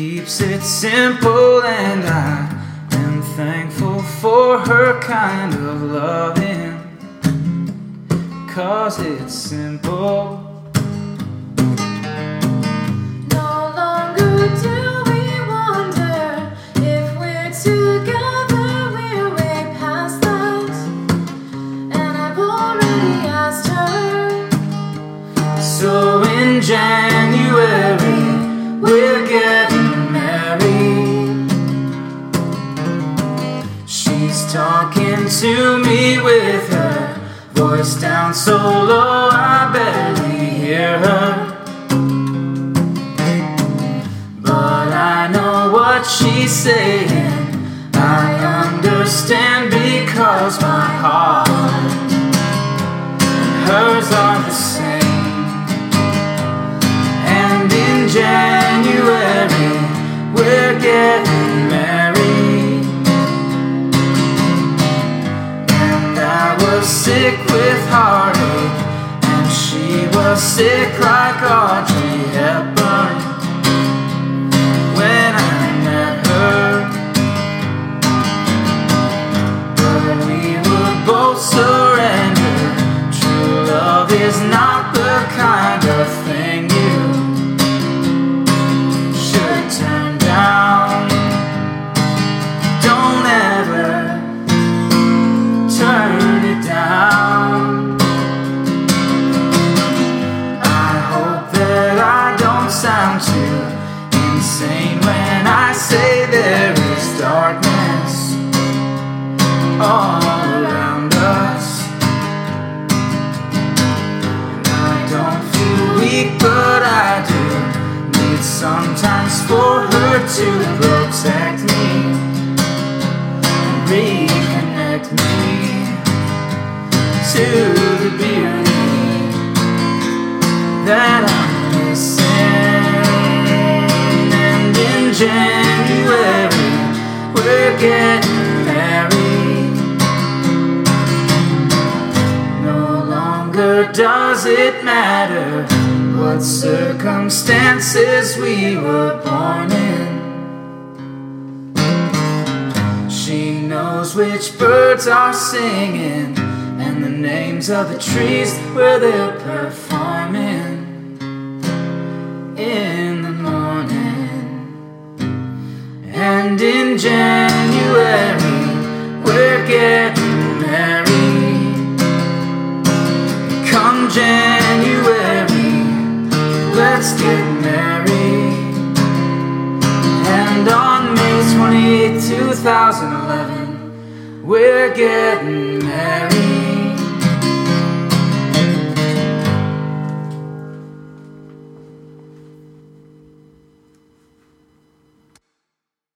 keeps it simple, and I am thankful for her kind of loving. Cause it's simple. No longer do we wonder if we're together, we're way past that. And I've already asked her. So in January, we're to me with her voice down so low, I barely hear her. But I know what she's saying. Sick like Audrey Hepburn. All around us. I don't feel weak, but I do need sometimes for her to protect me and reconnect me to the beauty that I'm missing. And in does it matter what circumstances we were born in. She knows which birds are singing and the names of the trees where they're performing in the morning. And in January, we're getting getting married.